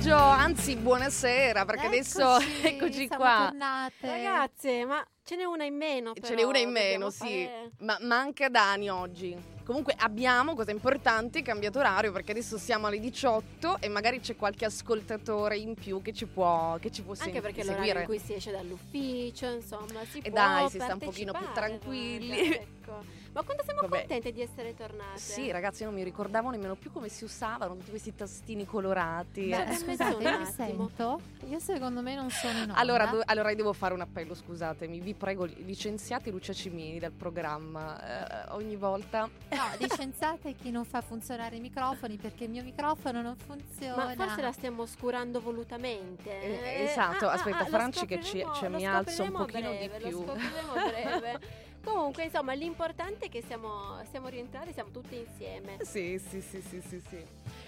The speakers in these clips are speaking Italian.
Pomeriggio, anzi buonasera, perché adesso eccoci siamo qua. tornate. Ragazze, ma ce n'è una in meno. Ce però, n'è una in dobbiamo meno, sì. fare- Ma manca Dani oggi. Comunque abbiamo, cosa importante, cambiato orario perché adesso siamo alle 18 e magari c'è qualche ascoltatore in più che ci può, che ci può Anche sen- perché l'orario seguire. in cui si esce dall'ufficio, insomma, si E può dai, si sta un pochino più tranquilli. guarda, ecco. Ma quanto siamo Vabbè. contente di essere tornate. Sì, ragazzi, io non mi ricordavo nemmeno più come si usavano tutti questi tastini colorati. Beh, eh. Ci ho scusate, io sento? Io secondo me non sono in onda. Allora, do- allora devo fare un appello, scusatemi, vi prego, licenziate Lucia Cimini dal programma. eh, ogni volta No, licenziate chi non fa funzionare i microfoni perché il mio microfono non funziona. Ma forse la stiamo oscurando volutamente. Eh, esatto, aspetta, lo Franci che ci- cioè, mi alzo un pochino di breve, più. Lo scopriremo a breve. Comunque, insomma, l'importante è che siamo, siamo rientrati, siamo tutte insieme. Sì, sì, sì, sì, sì, sì.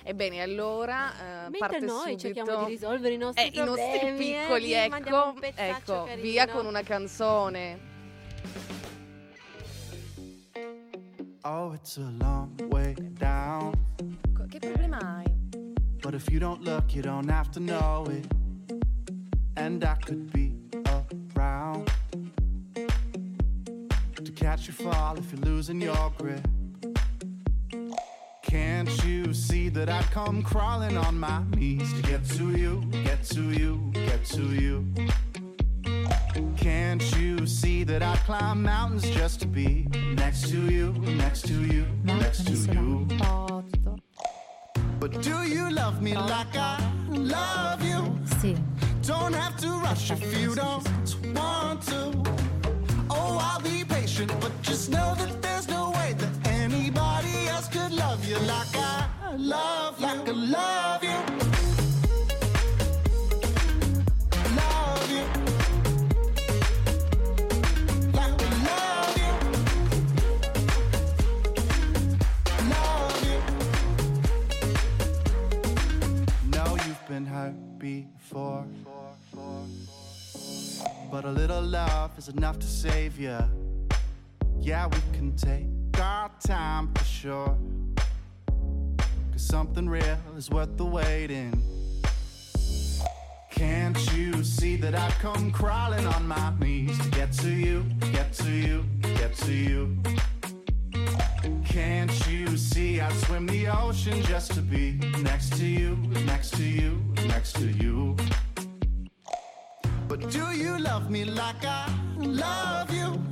Ebbene, allora eh, Mentre parte noi subito cerchiamo di risolvere i nostri eh, i nostri problemi, eh, piccoli, un ecco, ecco, carino. via con una canzone. Oh, it's a long way down. Che problema hai? But if you don't look, you don't have to know it. And I could be around catch you fall if you're losing your grip. Can't you see that I'd come crawling on my knees to get to you, get to you, get to you? Can't you see that I'd climb mountains just to be next to you, next to you, next to you? sono un po'. But do you love me like I love you? Don't have to rush if you don't want to. Oh, I'll be patient, but just know that there's no way that anybody else could love you like I love, like I love you. Love you. Like I love you. Love you've been hurt before. But a little love is enough to save you. Yeah, we can take our time for sure. Cause something real is worth the waiting. Can't you see that I've come crawling on my knees to get to you, get to you, get to you? Can't you see I'd swim the ocean just to be next to you, next to you, next to you? But do you love me like I love you?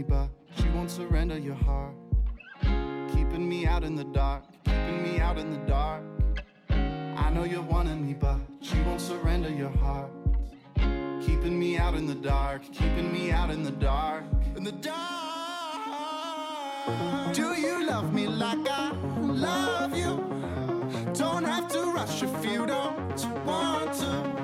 Me, but she won't surrender your heart. Keeping me out in the dark, keeping me out in the dark. I know you're wanting me, but she won't surrender your heart. Keeping me out in the dark, keeping me out in the dark. In the dark. Do you love me like I love you? Don't have to rush if you don't want to.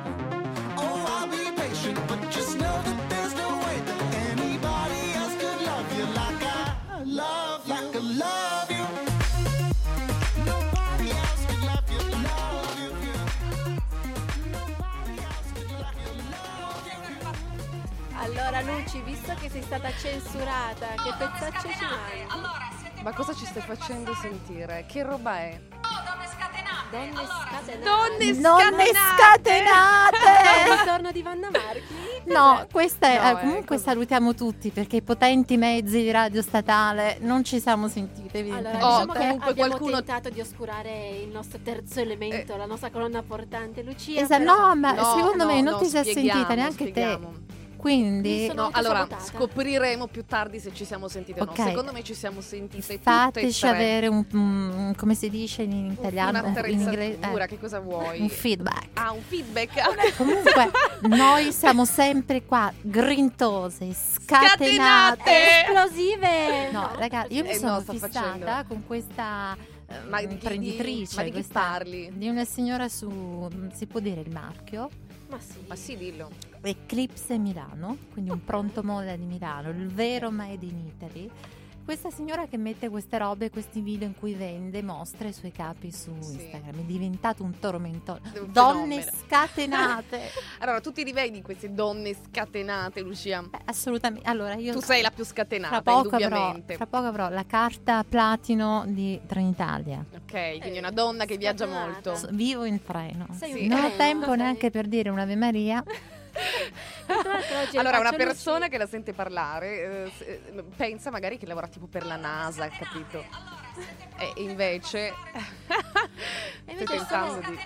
Luci, visto che sei stata censurata, che pezzaccio ci mandi? Ma cosa ci stai facendo sentire? Che roba è? Donne scatenate. Donne Donne scatenate! scatenate! Il ritorno di Vanna Marchi? No, questa è, No, eh, comunque ecco. salutiamo tutti perché i potenti mezzi di radio statale non ci siamo sentite Allora. Oh, diciamo che comunque abbiamo qualcuno- tentato di oscurare il nostro terzo elemento, la nostra colonna portante, Lucia. Esatto, però- no, ma No, secondo no, me non no, ti sei sentita neanche spieghiamo. te. Quindi No, allora autosabotata. scopriremo più tardi se ci siamo sentite o Ok. no. Secondo me ci siamo sentite tutte e fateci tre. avere un, un- come si dice in italiano, in inglese, eh, che cosa vuoi? un feedback. Ah, un feedback. Comunque noi siamo sempre qua grintose, scatenate. Scatenate! Esplosive! No, ragazzi, io mi Eh, sono no, fissata facendo. con questa Ma di chi- imprenditrice, ma di chi questa- parli? di una signora su, si può dire il marchio, Ma sì. Ma sì, dillo. Eclipse Milano, quindi un pronto moda di Milano, il vero made in Italy. Questa signora che mette queste robe, questi video in cui vende, mostra i suoi capi su Sì. Instagram. È diventato un tormentone. Un Donne fenomeno. scatenate. Allora, tu ti rivedi queste donne scatenate, Lucia? Beh, assolutamente. Allora, io Tu sei la più scatenata, poco, avrò, fra poco avrò la carta platino di Trenitalia. Ok, quindi una donna che viaggia Scatenata. molto. So- Vivo in treno. Sei Sì. Non ho tempo neanche per dire un'Ave Maria. Allora, una persona Lucy- che la sente parlare eh, eh, pensa magari che lavora tipo per la NASA, capito? E invece... E Stai invece pensando sono- di...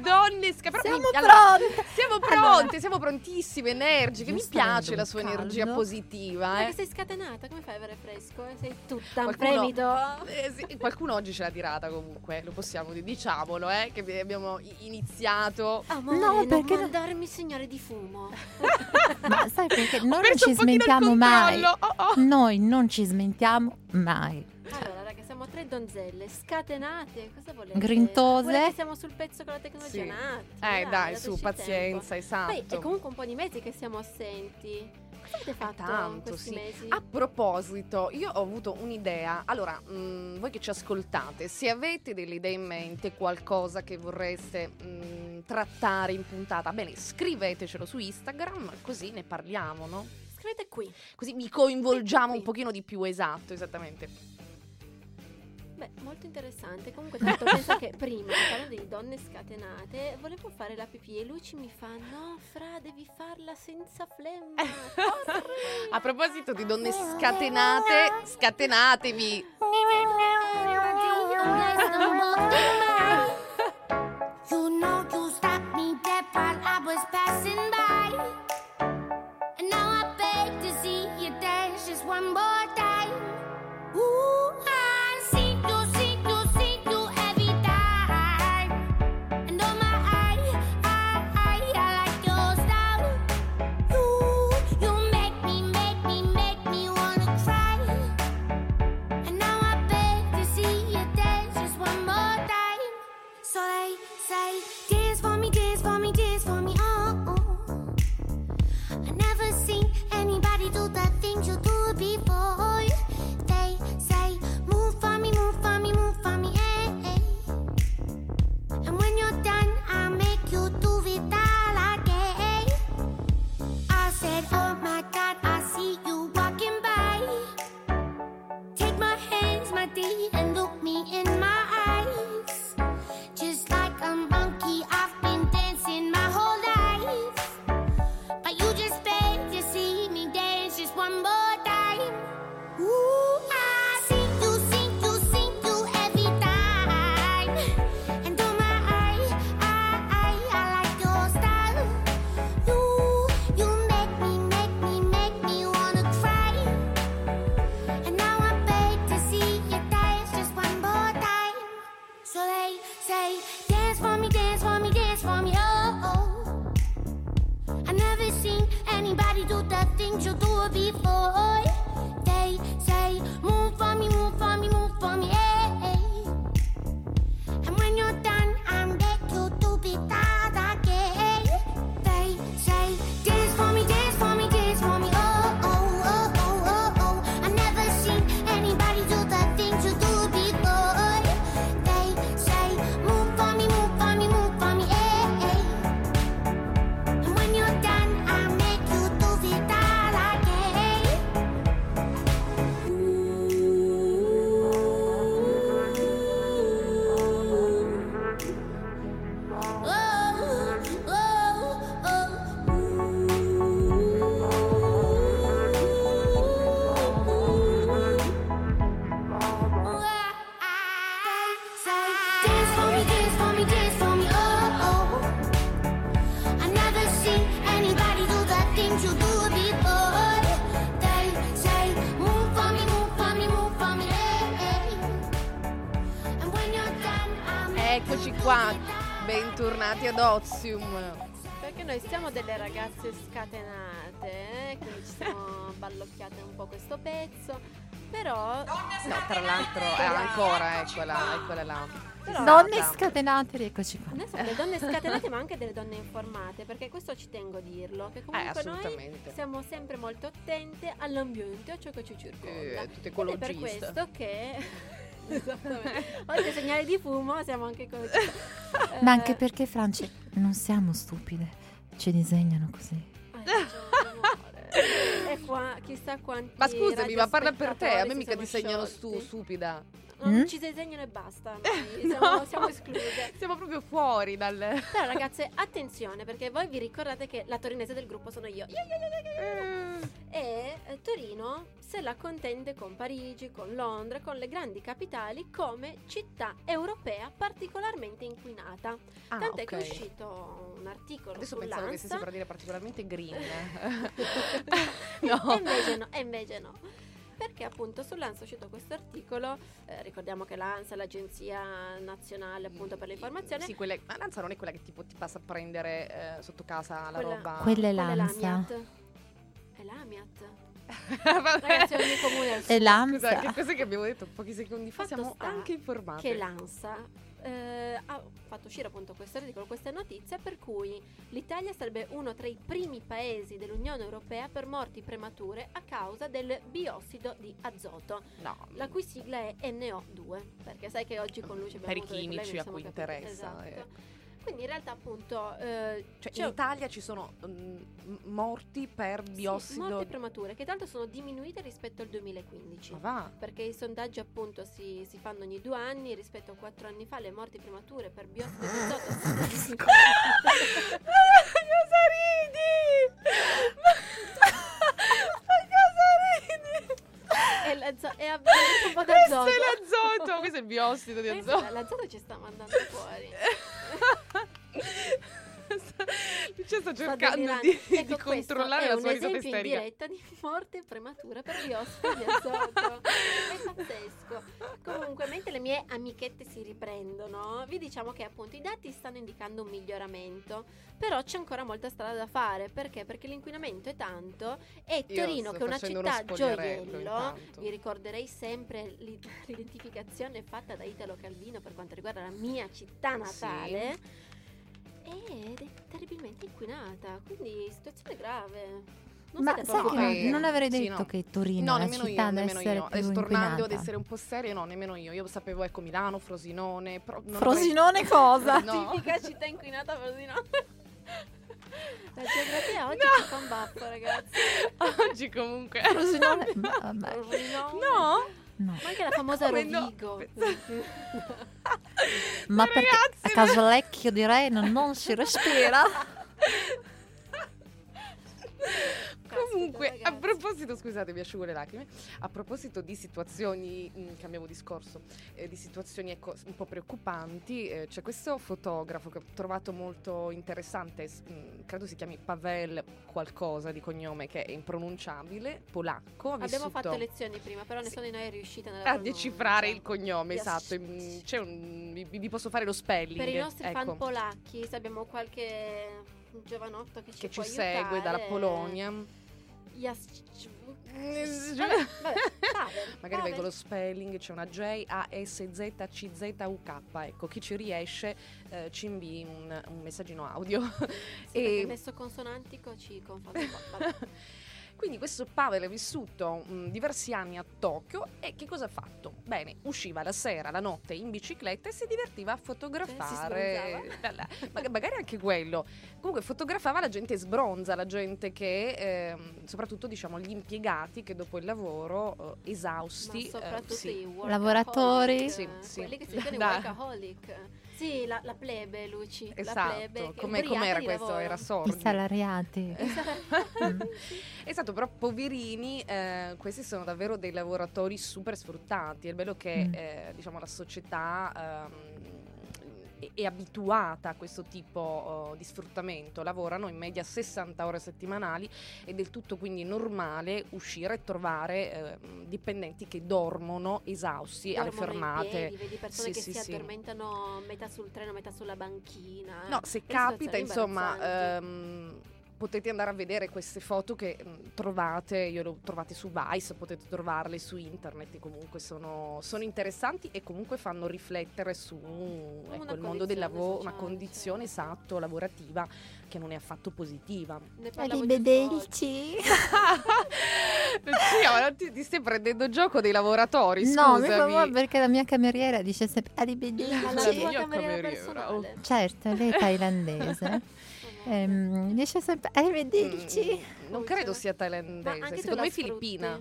Donne scatenate. Siamo Allora, pronte! Siamo Allora, pronte, siamo prontissime, energiche. Mi piace la sua caldo. energia positiva. Ma Eh. che sei scatenata, come fai a avere fresco? Eh, Sei tutta un Qualcuno- premito. Eh, sì, qualcuno oggi ce l'ha tirata comunque, lo possiamo dire, diciamolo, eh, che abbiamo iniziato. Amore, No, non perché no- mandarmi segnale di fumo. Ma sai perché noi non ci smentiamo mai. oh, oh. Noi non ci smentiamo mai. Allora, tre donzelle scatenate. Cosa volete? Grintose. Volete che siamo sul pezzo con la tecnologia? Sì. Un attimo, Eh dai, dateci su, tempo. pazienza, Poi esatto. è comunque un po' di mesi che siamo assenti. Cosa avete fatto in Tanto, questi sì. mesi? A proposito, io ho avuto un'idea. Allora, mh, voi che ci ascoltate, se avete delle idee in mente, qualcosa che vorreste mh, trattare in puntata, bene, scrivetecelo su Instagram, così ne parliamo, no? Scrivete qui. Così vi coinvolgiamo Qui. un pochino di più, esatto, esattamente. Beh, molto interessante. Comunque, tanto penso che prima, parlando di donne scatenate, volevo fare la pipì e Luci mi fa: No, Fra, devi farla senza flemma. Corri!" A proposito di donne scatenate, scatenatevi! You know you stopped me dead while I was passing by. And now I beg to see you dance just one more bentornati ad Ozium. Perché noi siamo delle ragazze scatenate, eh, quindi ci siamo ballocchiate un po' questo pezzo. Però. No, tra l'altro è ancora, eccola, eccola là. Però- Donne scatenate, rieccoci qua. Noi siamo delle donne scatenate, ma anche delle donne informate, perché questo ci tengo a dirlo. Che Eh, comunque noi assolutamente. siamo sempre molto attente all'ambiente, a ciò che ci circonda. Eh, tutte Ed è per questo che. Esattamente. Oltre ai segnali di fumo, siamo anche ecologiste. Ma Eh, anche perché, France, non siamo stupide. Ci disegnano così. hai ragione. E qua chissà quanti. Ma scusami, ma parla per te, a me mica si ti sono segnano stu, stupida. Non Mm? ci disegnano e basta. noi No. Siamo, siamo escluse. Siamo proprio fuori dal... Però ragazze, attenzione, perché voi vi ricordate che la torinese del gruppo sono io. Io, io, io, io, io. E eh, Torino se la contende con Parigi, con Londra, con le grandi capitali come città europea particolarmente inquinata. Ah, Tant'è ok. che è uscito un articolo Adesso pensavo che stessi per dire particolarmente green. E no. invece no, e invece no. Perché appunto sull'ANSA è uscito questo articolo, eh, ricordiamo che l'ANSA è l'agenzia nazionale appunto per l'informazione, Sì, quelle... Ma l'Anza non è quella che tipo ti passa a prendere eh, sotto casa la Quella- roba. Quella è l'ANSA. l'AMIAT? È l'AMIAT. Vabbè. Ragazzi, ogni comune È suo. l'ANSA. Scusa, che cos'è che abbiamo detto pochi secondi fa? Fatto Siamo anche informati. che l'ANSA eh, ha fatto uscire appunto questo articolo, questa notizia per cui l'Italia sarebbe uno tra i primi paesi dell'Unione Europea per morti premature a causa del biossido di azoto, No. la cui sigla è NO2, perché sai che oggi con Luce abbiamo Per i chimici a cui interessa, eh. Quindi in realtà appunto eh, Cioè, c'è- in Italia ci sono mm, m- morti per sì, biossido. morti premature che l'altro sono diminuite rispetto al 2015. Ma va. perché i sondaggi appunto si, si fanno ogni due anni rispetto a quattro anni fa le morti premature per biossido di azoto sono diminuite. cosa ridi? E, l'azo- abbiamo un po' d'azoto Questo è l'azoto, questo è il biossido di azoto. l'azoto ci sta mandando fuori Sta Sta cercando di, Ecco, di controllare è la un sua risata esempio in isterica. diretta di morte prematura per biossido di azoto è pazzesco. Comunque mentre le mie amichette si riprendono vi diciamo che appunto i dati stanno indicando un miglioramento. Però c'è ancora molta strada da fare. Perché? Perché l'inquinamento è tanto e Torino sto che è una città gioiello intanto. vi ricorderei sempre l'i- l'identificazione fatta da Italo Calvino per quanto riguarda la mia città natale ed è terribilmente inquinata, quindi situazione grave. Non Ma sai che non, Eh, non avrei sì, detto no. che Torino No, è la nemmeno città io, ad nemmeno essere io. più Adesso tornando ad essere un po' seria, no, nemmeno io. Io sapevo, ecco, Milano, Frosinone. Però non Frosinone cosa? No. Tipica città inquinata Frosinone. La geografia oggi No. fa un baffo, ragazzi. avrei- Oggi comunque. Frosinone? Ma. No? No. Ma anche la famosa Come no? Rovigo. Ma perché ragazzi, a caso Lecchio di Reno non si respira? Comunque, a ragazzi. proposito, scusate, mi asciugo le lacrime. A proposito di situazioni, mh, cambiamo discorso, eh, di situazioni ecco, un po' preoccupanti, eh, c'è questo fotografo che ho trovato molto interessante, mh, credo si chiami Pavel qualcosa di cognome che è impronunciabile, polacco. Abbiamo fatto lezioni prima, però Sì. nessuno di noi è riuscita nella a decifrare il cognome, Yes. esatto. mm, C'è un, vi, vi posso fare lo spelling. Per i nostri ecco, fan polacchi, se abbiamo qualche giovanotto che ci, che ci segue dalla Polonia. Eh, Vabbè, vabbè, Pavel, Magari vengo lo spelling, c'è una J A S Z C Z U K. Ecco, chi ci riesce eh, ci invii un, un messaggino audio. Sì, e- messo consonantico ci confonde un po'. Quindi questo Pavel ha vissuto mh, diversi anni a Tokyo e che cosa ha fatto? Bene, usciva la sera, la notte in bicicletta e si divertiva a fotografare. La- la- ma- magari anche quello. Comunque fotografava la gente sbronza, la gente che, ehm, soprattutto diciamo gli impiegati che dopo il lavoro eh, esausti. Ma eh, soprattutto sì. i workaholic, Lavoratori. Sì, sì. quelli che si Dai. workaholic. Sì, la, la plebe, Luci. la Esatto, plebe, come com'era di questo? lavoro. Era I sordi. salariati. Mm. Esatto, però poverini, eh, questi sono davvero dei lavoratori super sfruttati. È bello che Mm. eh, diciamo la società ehm, è, è abituata a questo tipo uh, di sfruttamento, lavorano in media 60 ore settimanali ed è del tutto quindi normale uscire e trovare eh, dipendenti che dormono esausti alle Dormono in fermate. piedi, vedi persone Sì, che sì, si sì. addormentano metà sul treno, metà sulla banchina. No, se capita, insomma, ehm, potete andare a vedere queste foto che mh, trovate, io le ho trovate su Vice, potete trovarle su internet comunque sono, sono interessanti e comunque fanno riflettere su ecco, il mondo del lavoro, una condizione certo. esatto lavorativa che non è affatto positiva. Arrivederci. ma ti, ti stai prendendo gioco dei lavoratori, No, mi fa male perché la mia cameriera dice sempre Ma la arrivederci. tua Io cameriera cameriera, personale. Certo, lei è thailandese. Ehm, dice sempre arrivederci. Mm, non credo sia Ma thailandese, anche tu secondo me è filippina.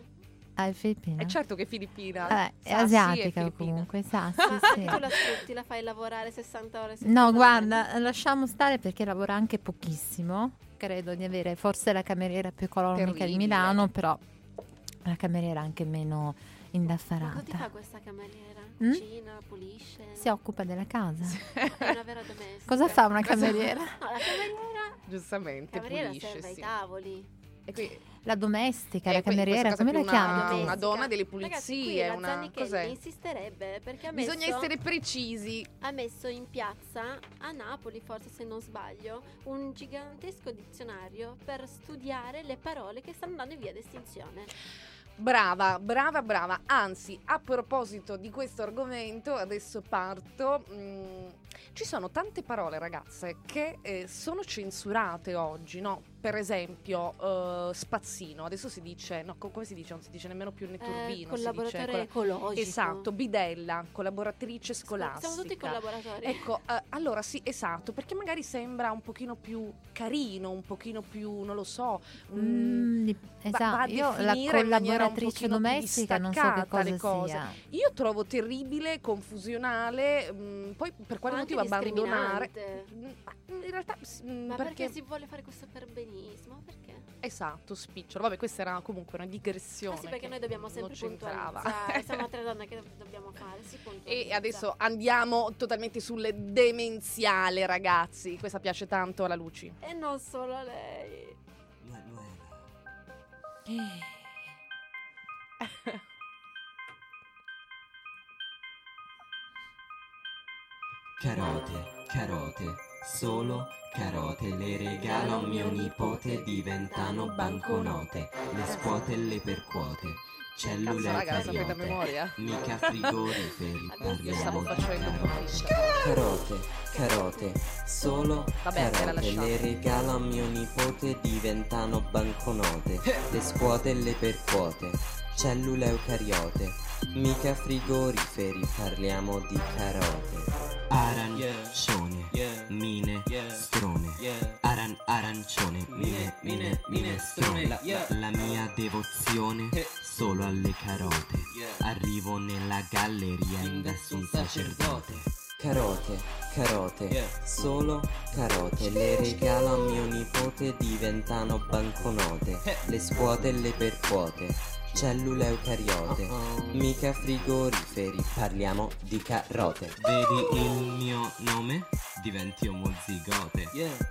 Ah, è filippina? È certo che è filippina. Vabbè, è Sa, sì, asiatica filippina. comunque, sa, Ma sì, tu la sfrutti, la fai lavorare 60 ore No, settimanali? guarda, lasciamo stare perché lavora anche pochissimo. Credo di avere forse la cameriera più economica di. Milano, però la cameriera anche meno Ma cosa ti fa indaffarata. questa cameriera? Mm? Cucina, pulisce? Si occupa della casa. È una vera domestica. Cosa fa una Cosa- cameriera? No, la cameriera, Giustamente, cameriera pulisce, serve ai sì. tavoli. E qui, La domestica, eh, la cameriera, come la più una- donna delle Ragazzi, qui pulizie, la una... Cos'è? insisterebbe perché ha Bisogna messo, essere precisi. ha messo in piazza a Napoli, forse se non sbaglio, un gigantesco dizionario per studiare le parole che stanno andando in via d'estinzione. Brava, brava, brava. Anzi, a proposito di questo argomento, adesso parto. mm, ci sono tante parole, ragazze, che eh, sono censurate oggi, no? Per esempio, eh, spazzino. Adesso si dice, no, co- come si dice? Non si dice nemmeno più Eh, netturbino. si dice collaboratore colla- ecologico. Esatto, bidella, collaboratrice Scu- Siamo tutti scolastica. collaboratori. Ecco, eh, allora sì, esatto, perché magari sembra un pochino più carino, un pochino più, non lo so, mm, Mm, va a esatto, io la collaboratrice domestica non so che distaccata le cosa cose. sia. Io trovo terribile, confusionale, mm, poi per quale motivo abbandonare? Mm, ma In realtà, mm, Ma perché... perché, si vuole fare questo per benissimo? Perché? esatto, spicciolo. Vabbè, questa era comunque una digressione. Ah sì, perché noi dobbiamo non sempre puntualizzare. Siamo tre donne che dobbiamo fare. Si E adesso andiamo totalmente sul demenziale, ragazzi. Questa piace tanto alla Luci. E non solo a lei. Carote, carote, solo carote le regalo a mio nipote diventano banconote, le scuote e le percuote, Cazzo, cellule raga, la sapete a eucariote, memoria? mica frigoriferi, parliamo di carote. Carote, carote, solo Vabbè, carote le regalo a mio nipote diventano banconote, le scuote e le percuote, cellule eucariote, mica frigoriferi, parliamo di carote. Arancione, mine, strone, aran arancione, mine, mine, minestrone, la, la mia devozione solo alle carote, arrivo nella galleria investo un sacerdote. Carote, carote, solo carote, le regalo a mio nipote diventano banconote, le scuote e le percuote, cellule eucariote, mica frigoriferi, parliamo di carote. Vedi il mio nome? Diventi omozigote.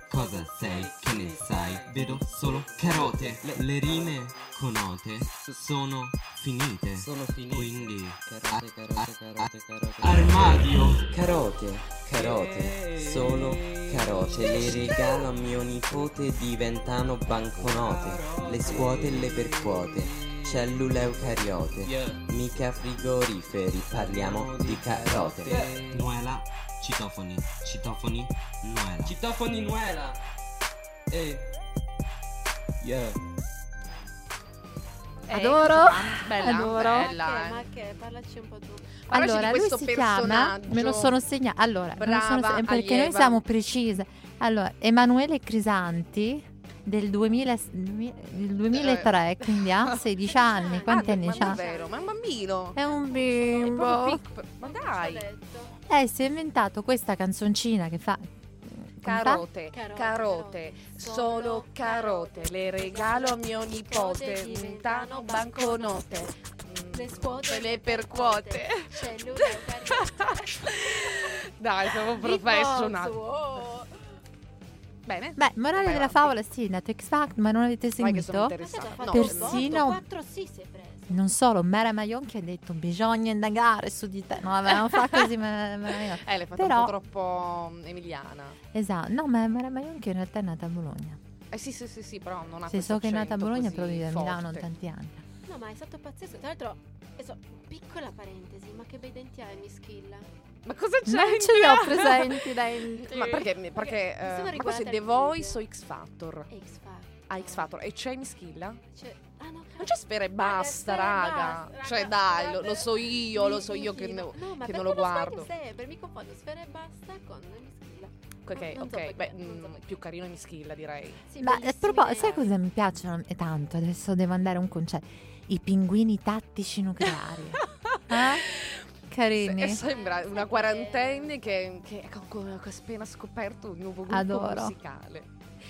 Cosa sei? Che ne sai? Vedo solo carote. Le rime conote sono finite. Sono finite. Quindi carote, carote, carote, carote. Armadio. Carote, carote, solo carote. Le regalo a mio nipote diventano banconote. Le scuote e le percuote. Cellule eucariote, mica frigoriferi, parliamo di carote. Nuela, citofoni, citofoni, nuela. Citofoni, nuela. Eh. Yeah. Adoro, bella, adoro. bella, Ma che, eh. ma che? Parlaci un po' tu. Parlaci di Allora, lui questo si chiama, me lo sono segnato, allora, me lo sono Brava, se- perché noi allieva. siamo precise. Allora, Emanuele Crisanti del 2000 del 2003, quindi ha 16 anni, quanti Ah, anni ma ha? davvero, ma è un bambino. È un È bimbo. pic- Ma dai. Eh, si è inventato questa canzoncina che fa carote, Carote, carote, solo carote. Le regalo a mio nipote, diventano banconote. Le scuote e le percuote. Eucariote. Dai, siamo Beatbox, professional. wow. Bene. Beh, morale Vai della avanti. favola, sì, nato X Factor, ma non avete che seguito? Ma che No, Persino- il botto? Quattro sì si è preso. Non solo, Mara Maionchi ha detto bisogna indagare su di te. No, vabbè, non fa così Mara Maionchi. Eh, l'hai fatta Però- un po' troppo mm, emiliana. Esatto, no, ma Mara Maionchi in realtà è nata a Bologna. Eh sì, sì, sì, sì, però non ha Se so che è nata a Bologna, però vive a Milano tanti anni. No, ma è stato pazzesco. Tra l'altro, adesso, piccola parentesi, ma che bei denti hai, Mischilla? Ma cosa c'è? Non ce li ho presenti i denti. Ma perché, perché Mi sono eh, ma questo è The Voice o video. X Factor? E X Factor. Ah, X Factor. E c'è Mischilla? Cioè, ah, no, Non c'è sfera e basta, raga. basta, Cioè, raga, dai, lo, lo so io, lo so io che, ne- no, ma che perché non lo guardo. sempre? Mi confondo Sfera e basta con Mischilla. Ok, Non- so ok. perché, Beh, so mm, perché. più carino Mischilla, direi. Sì, Ma a proposito, sai cosa mi piacciono e tanto? Adesso devo andare a un concetto. I pinguini tattici nucleari. Eh? Carini. Sembra una quarantenne che, che ha appena scoperto un nuovo gruppo Adoro. musicale.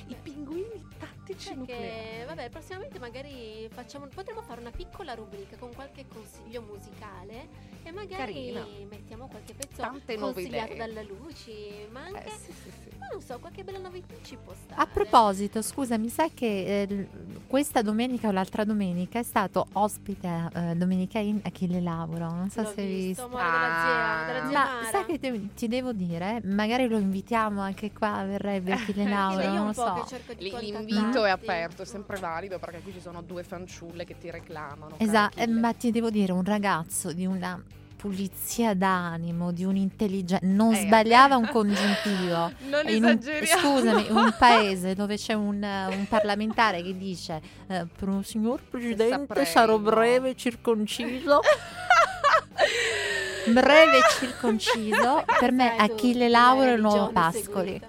I pinguini tattici nucleari. Perché, vabbè, prossimamente magari facciamo, potremmo fare una piccola rubrica con qualche consiglio musicale e magari Carina. mettiamo qualche pezzo Tante consigliato dalla Luci, ma anche, Eh, sì, sì, sì. ma non so, qualche bella novità ci può stare. A proposito, scusa, mi sa che eh, questa domenica o l'altra domenica è stato ospite eh, Domenica in Achille Lauro. Non so L'ho se hai visto, visto. amore della zia, Ah. della zia Ma Mara. sai che te- ti devo dire? Magari lo invitiamo anche qua, verrebbe Achille Lauro, non lo so. che L'invito è aperto, è sempre valido perché qui ci sono due fanciulle che ti reclamano. Esatto, eh, ma ti devo dire, un ragazzo di una pulizia d'animo, di un'intelligenza, non Eh, sbagliava vabbè. un congiuntivo. Non In un, esageriamo. scusami, un paese dove c'è un, un parlamentare che dice eh, signor presidente sarò no." breve, circonciso. breve e circonciso. Per me Achille la Lauro il nuovo Pascoli. seguita.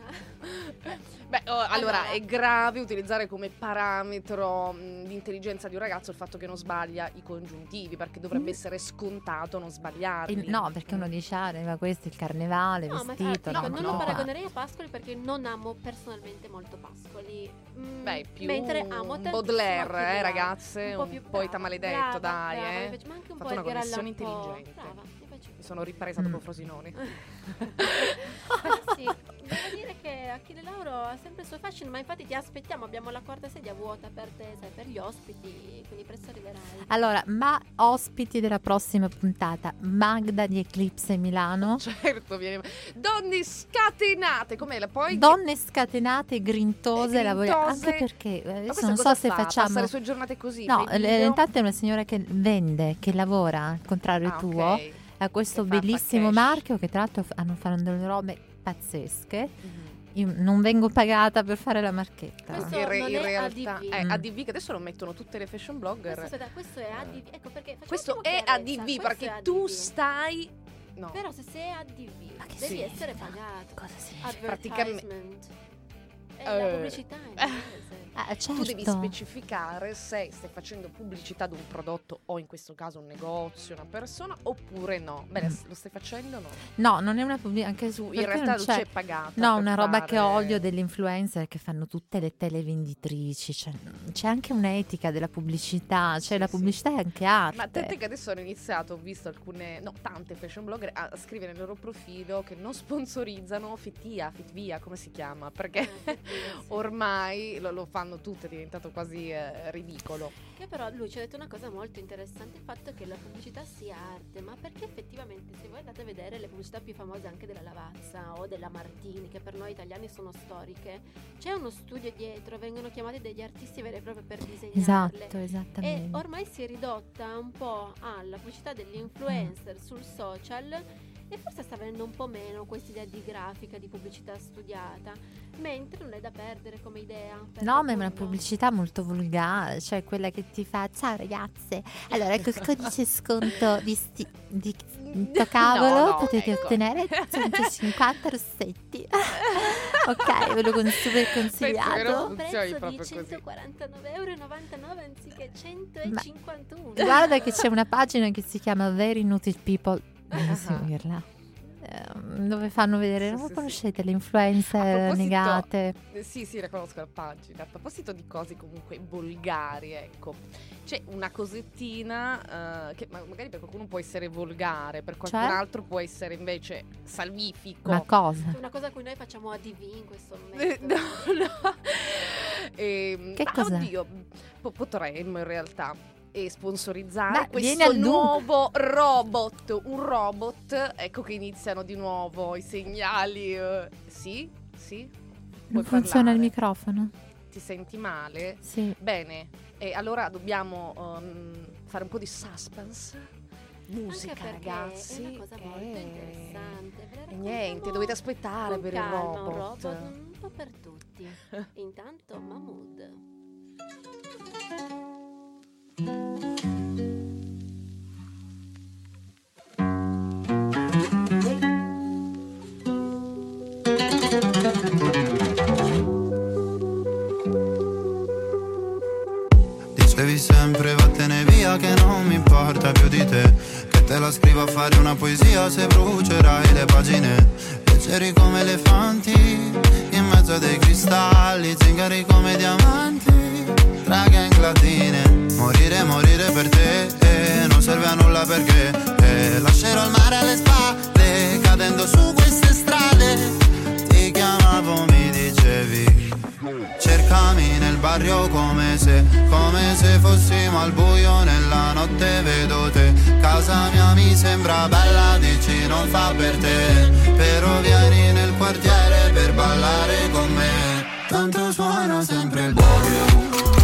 Beh, oh, allora, Allora. è grave utilizzare come parametro mh, di intelligenza di un ragazzo il fatto che non sbaglia i congiuntivi, perché dovrebbe Mm. essere scontato non sbagliarli. Il- no, perché uno dice, ah, ma questo è il carnevale, No, ma vestito. dico, no, non no. lo paragonerei a Pascoli perché non amo personalmente molto Pascoli. Mm, Beh, più mentre un amo Baudelaire, eh, ragazze, po' un più poeta maledetto, brava, dai, brava, eh. piace- ma anche un Fatto po' una connessione intelligente. Brava, mi sono ripresa Mm. dopo Frosinone. Però sì, devo dire che Achille Lauro ha sempre il suo fascino, ma infatti ti aspettiamo, abbiamo la quarta sedia vuota per te, sai, per gli ospiti, quindi presto arriverai. Allora, ma ospiti della prossima puntata, Magda di Eclipse Milano. certo, viene... Donne scatenate, com'è la poi? Donne scatenate, grintose, lavoriamo anche perché eh, adesso non so se fa? facciamo Passa le sue giornate così. No, intanto è una signora che vende, che lavora, al contrario Ah, tuo, ok. ha questo bellissimo marchio che tra l'altro hanno fanno delle robe pazzesche. Mhm. Io non vengo pagata per fare la marchetta. Questo In, re- non in è realtà ADV. è Mm. ADV che adesso lo mettono tutte le fashion blogger. Questo, aspetta, questo è ADV, ecco perché Questo è ADV questo perché è tu ADV. stai no. Però se sei ADV Ma che devi sì. essere pagato. Cosa significa? Praticamente-. È la Eh. pubblicità in inglese. Ah, Tu devi certo. specificare se stai facendo pubblicità di un prodotto o in questo caso un negozio, una persona oppure no. Bene, Mm. lo stai facendo o no? No, non è una pubblicità, anche su in realtà non c'è pagata. No, una roba che fare- odio delle influencer che fanno tutte le televenditrici. Cioè, c'è anche un'etica della pubblicità, cioè Sì, la sì. pubblicità è anche arte. Ma tant'è che adesso hanno iniziato, ho visto alcune, no, tante fashion blogger a scrivere nel loro profilo che non sponsorizzano Fittia, Fitvia, come si chiama? Perché sì. ormai lo, lo fanno tutte, è diventato quasi eh, ridicolo. Che però lui ci ha detto una cosa molto interessante, il fatto che la pubblicità sia arte, ma perché effettivamente se voi andate a vedere le pubblicità più famose anche della Lavazza o della Martini, che per noi italiani sono storiche, c'è uno studio dietro, vengono chiamati degli artisti veri e propri per disegnarle. Esatto, E esattamente. ormai si è ridotta un po' alla pubblicità degli influencer Mm. sul social e forse sta venendo un po' meno questa idea di grafica, di pubblicità studiata, mentre non è da perdere come idea. No, ma è una pubblicità molto volgare, cioè quella che ti fa ciao ragazze. Allora, col codice sconto di, sti- di sto cavolo No, no, potete ecco. ottenere 150 rossetti. ok, ve lo con- super consigliato. prezzo proprio di così. 149,99 euro anziché 151. Guarda che c'è una pagina che si chiama Very Nutritive People. Ah. urla. Ehm, dove fanno vedere, Sì, non sì, conoscete le A influencer negate? Eh, Sì, sì, la conosco la pagina. A proposito di cose comunque volgari, ecco. C'è una cosettina eh, che ma- magari per qualcuno può essere volgare, per qualcun Cioè? altro può essere invece salvifico. Ma cosa? È una cosa a cui noi facciamo ADV in questo Eh, momento. no, no. Ehm, Che ma cos'è? Oddio, po- potremmo in realtà e sponsorizzare vieni questo nuovo robot. Un robot, ecco che iniziano di nuovo i segnali. eh. Sì, sì. Non Puoi funziona il parlare. microfono? Ti senti male? Sì. Bene, e allora dobbiamo um, fare un po' di suspense. Musica, ragazzi. è una cosa molto eh. interessante. E niente, dovete aspettare per il robot. Un robot un po' per tutti. Intanto Mahmood. Dicevi sempre vattene via che non mi importa più di te. Che te la scrivo a fare una poesia se brucerai le pagine. Leggeri come elefanti in mezzo a dei cristalli Zingari come diamanti tra gang latine Morire, morire per te eh, non serve a nulla perché eh, Lascerò il mare alle spalle cadendo su queste strade. Ti chiamavo, mi dicevi Cercami nel barrio come se, come se fossimo al buio nella notte vedo te. Casa mia mi sembra bella, dici non fa per te. Però vieni nel quartiere per ballare con me. Tanto suona sempre il barrio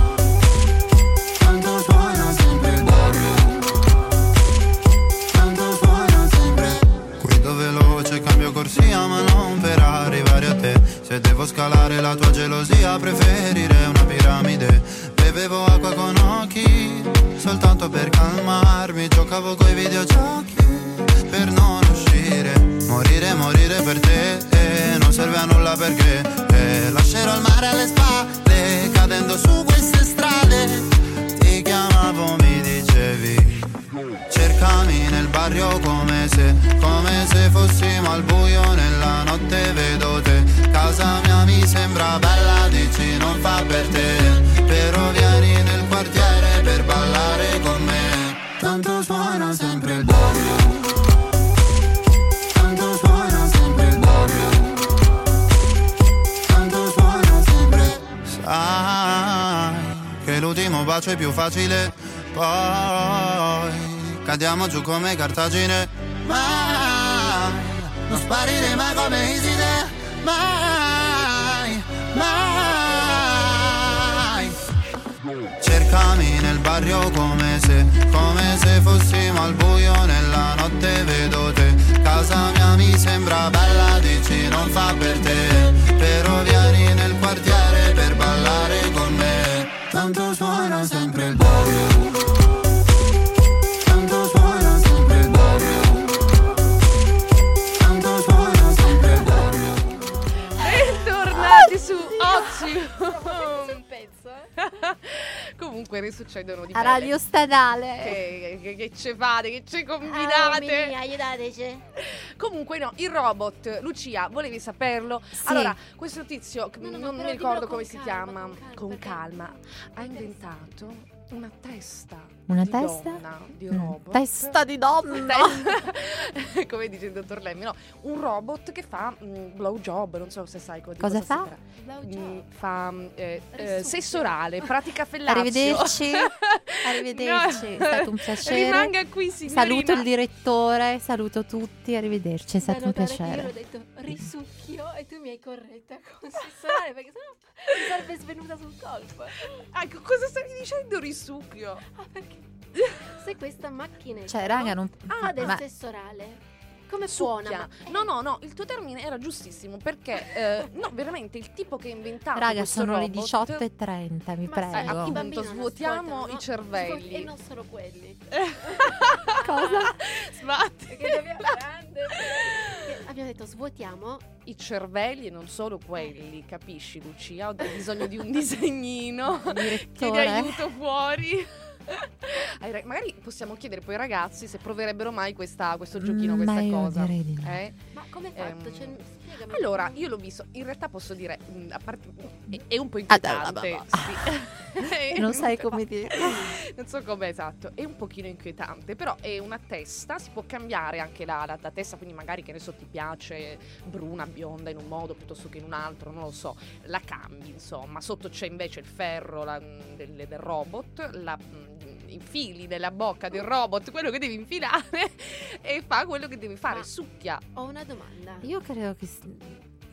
Scalare la tua gelosia preferirei una piramide. Bevevo acqua con occhi soltanto per calmarmi. Giocavo coi videogiochi per non uscire. Morire, morire per te eh, non serve a nulla perché eh, Lascerò il mare alle spalle cadendo su queste strade. Ti chiamavo, mi dicevi Cercami nel barrio come se, come se fossimo al buio nella notte vedo te Casa mia mi sembra bella, dici non fa per te. Però vieni nel quartiere per ballare con me. Tanto suona sempre il barrio Sai che l'ultimo bacio è più facile. Poi cadiamo giù come cartagine. Mai non sparire mai come Iside Mai, mai. Cercami nel barrio come se, come se fossimo al buio nella notte vedo te. Casa mia mi sembra bella, dici non fa per te. Però vieni nel quartiere per ballare con me. Tanto suona sempre il Comunque ne succedono di A belle. Radio Stradale. Che, che, che ce fate, che ce Ah, combinate. mia, aiutateci. Comunque no, il robot, Lucia, volevi saperlo? Sì. Allora, questo tizio, No, no, non no, mi ricordo come si calma, chiama, con calma, con calma, ha inventato una testa Una di testa? donna, di Mm, robot. Testa di donna. Come dice il dottor Lemmy, no, un robot che fa mm, blowjob, non so se sai Cosa cosa, fa? Blowjob. Mm, fa eh, eh, sesso orale, pratica fellazio. Arrivederci. Arrivederci, è stato un piacere. Rimanga qui, signorina. Saluto il direttore, saluto tutti, arrivederci, è stato Beh, un piacere. Risucchio e tu mi hai corretta con sessuale perché sennò mi sarebbe svenuta sul colpo. Ecco, cosa stavi dicendo risucchio? Ah, perché? Se questa macchinetta Cioè, raga, non... fa del ma- sesso orale, come suona? No, no, no, il tuo termine era giustissimo perché, eh, no, veramente il tipo che ha inventato Raga, sono le robot- 18.30, mi Ma sai, Eh, prego. i appunto, svuotiamo i no? cervelli. E non solo quelli. Cosa? Sbatti. Perché grande, abbiamo detto svuotiamo I cervelli e non solo quelli, capisci Lucia? Ho bisogno di un disegnino che ti Direttore. aiuto fuori. magari possiamo chiedere poi ai ragazzi se proverebbero mai questa- questo giochino, Mm, questa ma io cosa. direi di no. Eh? Ma come è fatto? Ehm, Cioè. Allora, io l'ho visto, in realtà posso dire, mh, a parte, è, è un po' Ah, inquietante. da, sì. Non sai come dire. non so come esatto, è un pochino inquietante, però è una testa, si può cambiare anche la, la- la testa, quindi magari che ne so ti piace bruna, bionda in un modo piuttosto che in un altro, non lo so, la cambi insomma, sotto c'è invece il ferro la- del, del robot, la, mh, i fili della bocca del robot, quello che devi infilare e fa quello che devi fare, Ma- succhia, Ho una domanda. Io credo che...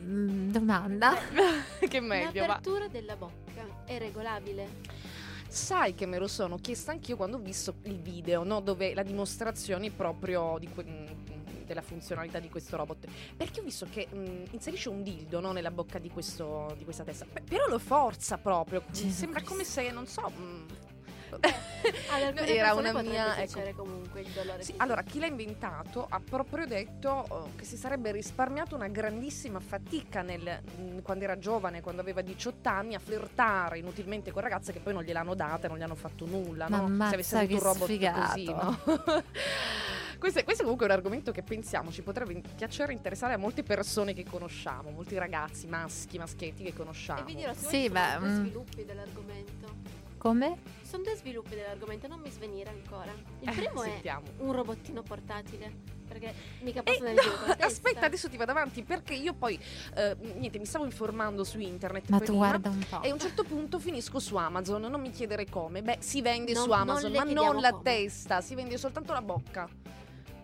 mm, domanda? che meglio, L'apertura della bocca è regolabile? Sai che me lo sono chiesta anch'io quando ho visto il video, no? dove la dimostrazione proprio di que- mh, della funzionalità di questo robot. Perché ho visto che mh, inserisce un dildo no, nella bocca di, questo, di questa testa. Pe- però lo forza proprio. Gesù Sembra Cristo. come se, non so. mh, Ad alcune Era una mia- ecco. comunque il dolore Sì, allora, chi l'ha inventato ha proprio detto eh, che si sarebbe risparmiato una grandissima fatica nel- mh, quando era giovane, quando aveva 18 anni, a flirtare inutilmente con ragazze che poi non gliel'hanno data non gli hanno fatto nulla, no? Se avesse avuto un robot sfigato. così, no? questo, è, questo è comunque un argomento che pensiamo ci potrebbe piacere interessare a molte persone che conosciamo, molti ragazzi, maschi, maschietti che conosciamo. E vi dirò, se Sì, beh, mm. sviluppi dell'argomento. Come? Sono due sviluppi dell'argomento, non mi svenire ancora. Il Eh, primo è sentiamo. un robottino portatile. Perché mica Eh, no, con la testa. aspetta, adesso ti vado avanti perché io poi eh, niente, mi stavo informando su internet Ma tu prima, guarda un po'. E a un certo punto finisco su Amazon, non mi chiedere come. Beh, si vende Non- su non Amazon, le ma non la come. testa, si vende soltanto la bocca.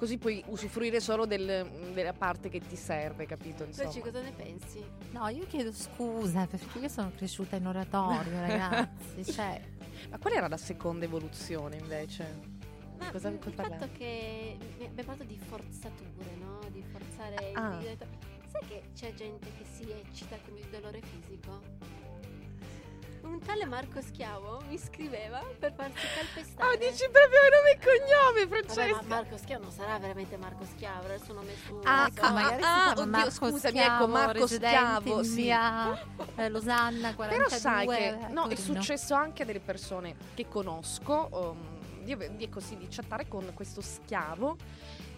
Così puoi usufruire solo del- della parte che ti serve, capito? Insomma. Luci, cosa ne pensi? No, io chiedo scusa perché io sono cresciuta in oratorio, ragazzi. Cioè, Ma qual era la seconda evoluzione invece? Ma Cosa vuoi il parlare? fatto che mi- abbiamo parlato di forzature, no? Di forzare Ah. il dito. Sai che c'è gente che si eccita con il dolore fisico? Un tale Marco Schiavo mi scriveva per farsi calpestare. Ah, dici proprio nome e cognome, Vabbè, Francesca. ma Marco Schiavo non sarà veramente Marco Schiavo, era il suo nome su. Ah, ecco, ah, magari ah, si chiama oddio, Marco scusami, Schiavo, ecco, Marco Schiavo, sì. via eh, Losanna 42. Però sai che eh, no, è successo anche a delle persone che conosco um, di, di così di chattare con questo schiavo.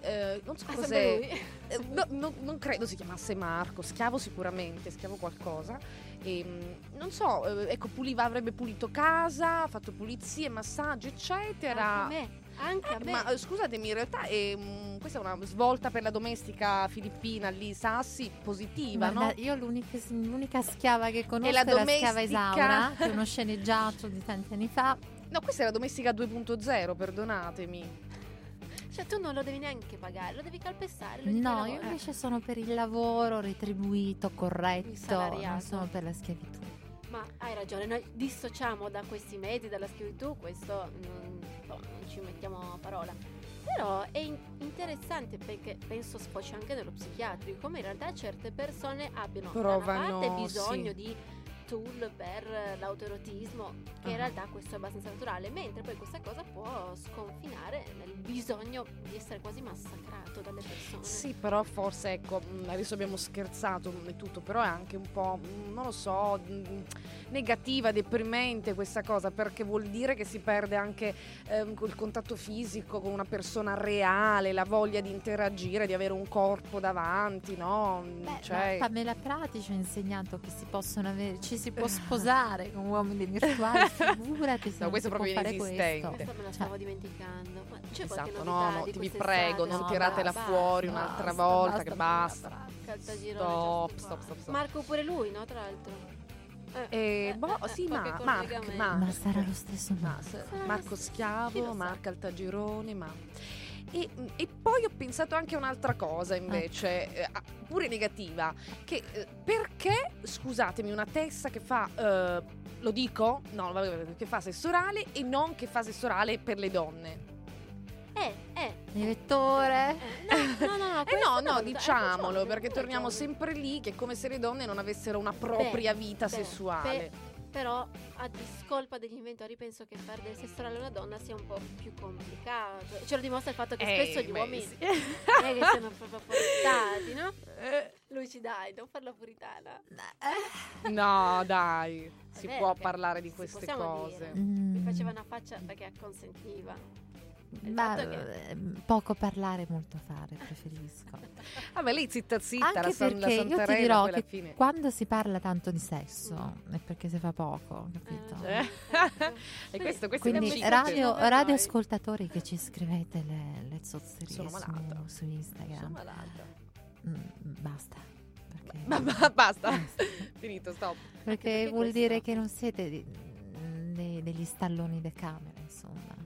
Eh, non so Ah, cos'è. eh, no, no- non credo si chiamasse Marco, schiavo sicuramente, schiavo qualcosa. E, mm, non so, eh, ecco, puliva, avrebbe pulito casa, fatto pulizie, massaggi, eccetera. Anche a me, anche a me. Ma eh, scusatemi, in realtà è, mm, questa è una svolta per la domestica filippina lì, Sassi, positiva, Guarda, no? io l'unica, l'unica schiava che conosco è la la, schiava domestica. Isaura, che è uno sceneggiato di tanti anni fa. No, questa è la domestica 2.0, perdonatemi. Cioè, tu non lo devi neanche pagare, lo devi calpestare. Ti No, io invece sono per il lavoro retribuito, corretto, non sono per la schiavitù. Ma hai ragione, noi dissociamo da questi mezzi, dalla schiavitù, questo non, boh, non ci mettiamo a parola. Però è in- interessante perché penso sfoci anche nello psichiatrico, come in realtà certe persone abbiano da Provano, una parte bisogno sì. di tool per l'autoerotismo, che in Ah. realtà questo è abbastanza naturale, mentre poi questa cosa può sconfinare nel bisogno di essere quasi massacrato dalle persone. Sì, però forse, ecco, mh, adesso abbiamo scherzato e tutto, però è anche un po', mh, non lo so, negativa, deprimente questa cosa, perché vuol dire che si perde anche ehm, il contatto fisico con una persona reale, la voglia di interagire, di avere un corpo davanti, no? Beh, cioè, Pamela Prati ci ha insegnato che si possono avere, ci si può sposare con uomini virtuali, figurati se No, questo si può proprio fare inesistente. questo. Questa me la stavo dimenticando. Ma c'è qualche esatto, novità no, no, di ti vi prego, non No, tiratela basta, fuori basta, un'altra basta, volta, basta, che basta. Stop, stop, stop, stop. Marco pure lui, no? Tra l'altro. Eh, boh, eh, sì, ma, Mark. Mark. Ma sarà lo stesso Ma Marco. Marco lo chi Schiavo, lo? Marco Altagirone, ma... E, e poi ho pensato anche a un'altra cosa invece, eh, ah, pure negativa, che eh, perché, scusatemi, una testa che fa, eh, lo dico? No, che fa sesso orale e non che fa sesso orale per le donne. Eh, eh. Direttore? eh, No, no, no, no. Eh no, no, una- diciamolo, perché torniamo sempre lì che è come se le donne non avessero una propria vita beh, sessuale. beh, Però a discolpa degli inventori penso che fare del sesso orale a una donna sia un po' più complicato. Ce lo dimostra il fatto che Eh, spesso gli beh, uomini sì. è che siano proprio portati, no? Eh, Luci dai, non farla puritana. No, dai, si Vabbè, può parlare di queste cose. dire. Mm. Mi faceva una faccia perché acconsentiva. Il Ma, fatto che- eh, poco parlare, molto fare, preferisco. Ah, ma lei zitta zitta, Anche la, san- la perché io ti dirò che fine. quando si parla tanto di sesso è perché si fa poco, capito? Eh. E questo, questo Quindi radio, radioascoltatori che ci scrivete le, le zozzerie su, su Instagram, Sono malata. mm, basta. Perché, Ma, ma- basta, finito, stop. perché perché vuol questo- dire che non siete di- mm, dei- degli stalloni de camera, insomma.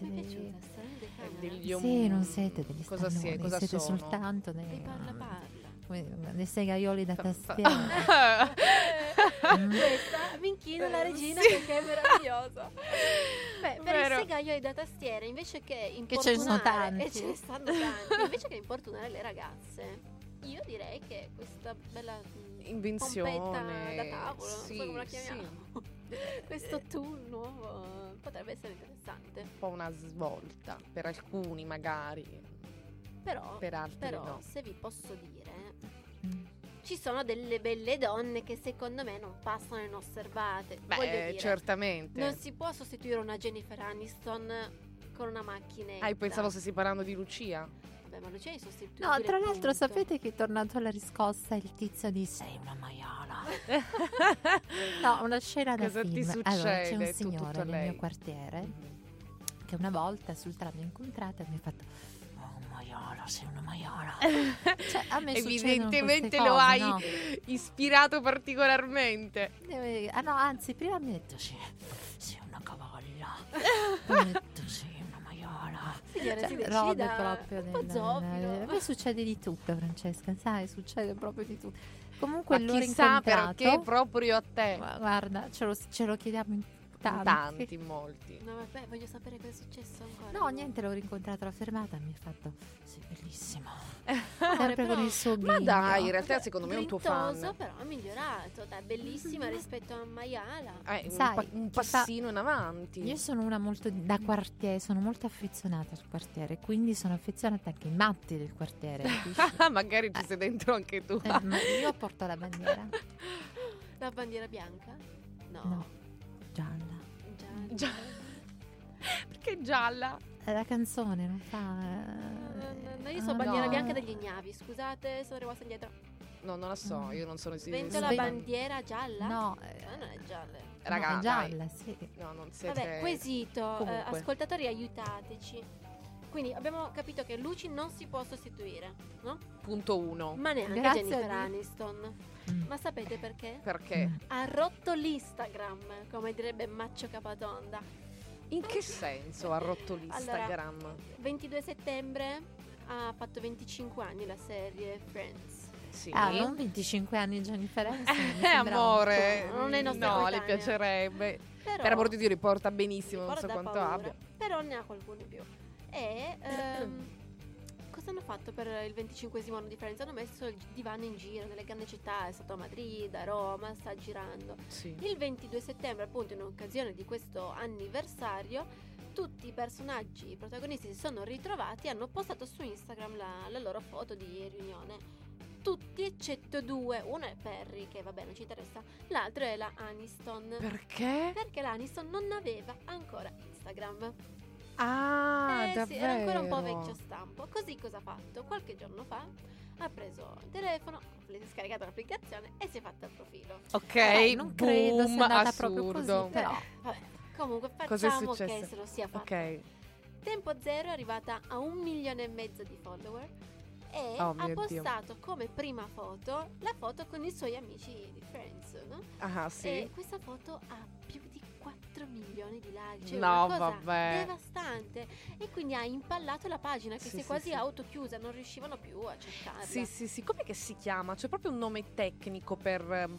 Siete camera. Degli om- Sì, non siete degli Cosa stalloni, sie- cosa siete sono? soltanto dei, parla parla. come- dei segaioli da tastiera. Mm. Questa mi inchino alla Eh, regina sì. perché è meraviglioso. Beh, per Vero. il segaio da tastiere, invece che importunare, ce ne sono tanti. e ce ne stanno tanti, invece che importunare le ragazze, io direi che questa bella mm, Invenzione. pompetta da tavolo, non sì, so come la sì. questo tool nuovo potrebbe essere interessante. Un po' una svolta per alcuni magari, Però, per altri però no. se vi posso dire, ci sono delle belle donne che secondo me non passano inosservate. Beh, dire, certamente. Non si può sostituire una Jennifer Aniston con una macchinetta. Ah, io pensavo stessi parlando di Lucia. Vabbè, ma Lucia è sostituibile. No, tra l'altro punto. sapete che tornato alla riscossa il tizio di sei una maiala. No, una scena da Cosa ti film. Allora, c'è succede? un Tu signore tutto nel mio quartiere che una volta sul tram ha incontrato e mi ha fatto "Oh, maiala, sei una maiala". Cioè, a me Evidentemente queste lo cose, hai no? ispirato particolarmente. Eh, Ah no, anzi, prima mi ha detto sì, sei una cavalla. Mi ha detto sì, una maiala. Signora, Cioè, robe proprio Un po' del- zoffilo. A me succede di tutto, Francesca, sai, succede proprio di tutto. Comunque Ma l'ho chissà perché proprio a te. Guarda, ce lo, ce lo chiediamo in tanti. Tanti, molti. No, vabbè, voglio sapere cosa è successo ancora. No, niente, l'ho rincontrato alla fermata e mi ha fatto sei bellissimo. Amore, Sempre però- con il suo Ma ghigno. dai, in realtà secondo me è un tuo fan. però ha migliorato, dai, bellissima rispetto a Maiala. Eh, un, Sai, pa- un ci fa- passino in avanti. Io sono una molto da quartiere, sono molto affezionata al quartiere, quindi sono affezionata anche ai matti del quartiere. Magari ci sei dentro anche tu. Eh, ma io porto la bandiera. La bandiera bianca? No. No, gialla. Già. Già. Perché gialla? È la canzone, non fa. No, io Ah, so bandiera no. bianca degli ignavi, scusate, sono rimasta indietro. No, non la so, io non sono Svento la bandiera gialla? No, Ah, non è gialla. Raga, no, è dai. gialla, sì. No, non siete... Vabbè, quesito, eh, ascoltatori aiutateci. Quindi abbiamo capito che Luci non si può sostituire, no? Punto uno. Ma neanche Grazie Jennifer. Aniston. Mm. Ma sapete perché? Perché? Ha rotto l'Instagram, come direbbe Maccio Capatonda. In che senso ha rotto l'Instagram? 22 settembre ha fatto 25 anni la serie Friends. Sì. Ah, non 25 anni Jennifer Aniston. Eh, amore. Non è nostra no, le coetanea. piacerebbe. Però, Per amor di Dio, riporta benissimo, non ricorda so quanto paura, abbia. Però ne ha qualcuno in più. E ehm, hanno fatto per il 25 anno di Friends? Hanno messo il divano in giro nelle grandi città, è stato a Madrid, a Roma, sta girando. Sì. Il 22 settembre, appunto, in occasione di questo anniversario, tutti i personaggi i protagonisti si sono ritrovati e hanno postato su Instagram la, la loro foto di riunione. Tutti eccetto due. Uno è Perry, che vabbè non ci interessa, l'altro è la Aniston. Perché? Perché l'Aniston non aveva ancora Instagram. Ah, eh davvero? sì, era ancora un po' vecchio stampo. Così cosa ha fatto? Qualche giorno fa ha preso il telefono, ha scaricato l'applicazione e si è fatta il profilo. Ok, Eh, non credo boom, sia andata assurdo. proprio così, però. Vabbè, comunque facciamo che se lo sia fatto. Ok. Tempo Zero è arrivata a un milione e mezzo di follower e Oh ha mio Dio. postato come prima foto la foto con i suoi amici di Friends, no? Ah, sì. E questa foto ha più 4 milioni di like, cioè No, una cosa vabbè. devastante. E quindi ha impallato la pagina che Sì, si è sì, quasi sì. autochiusa, non riuscivano più a cercarla. Sì, sì, sì. Com'è che si chiama? C'è proprio un nome tecnico per... ehm,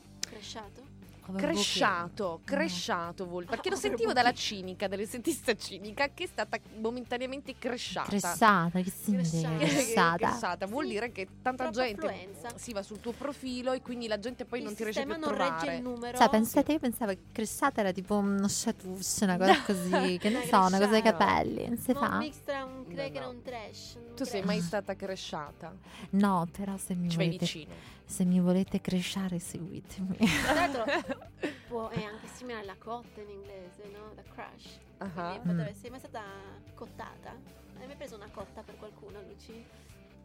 Cresciato? Overbooking. Cresciato, vuol perché lo sentivo dalla cinica, dall'estetista cinica che è stata momentaneamente cresciata. Cressata, che significa Cressata. cressata? Vuol Sì, dire che tanta troppa gente affluenza. si va sul tuo profilo e quindi la gente poi il non ti riesce più a sistema non regge trovare. il numero. Cioè, pensate, io pensavo che cressata era tipo uno chatouche, una cosa così, che ne so, una cosa cresciata. capelli, non si No, fa? un mix tra un No, cracker no. e un trash. un Tu sei crash. mai stata cresciata? No, però se mi Ci volete, vicino. se mi volete cresciare, seguitemi. Tra l'altro può- è anche simile alla cotta in inglese, no? La crush. Ah. Quindi Mm. Sei mai stata cottata? Hai mai preso una cotta per qualcuno, Luci?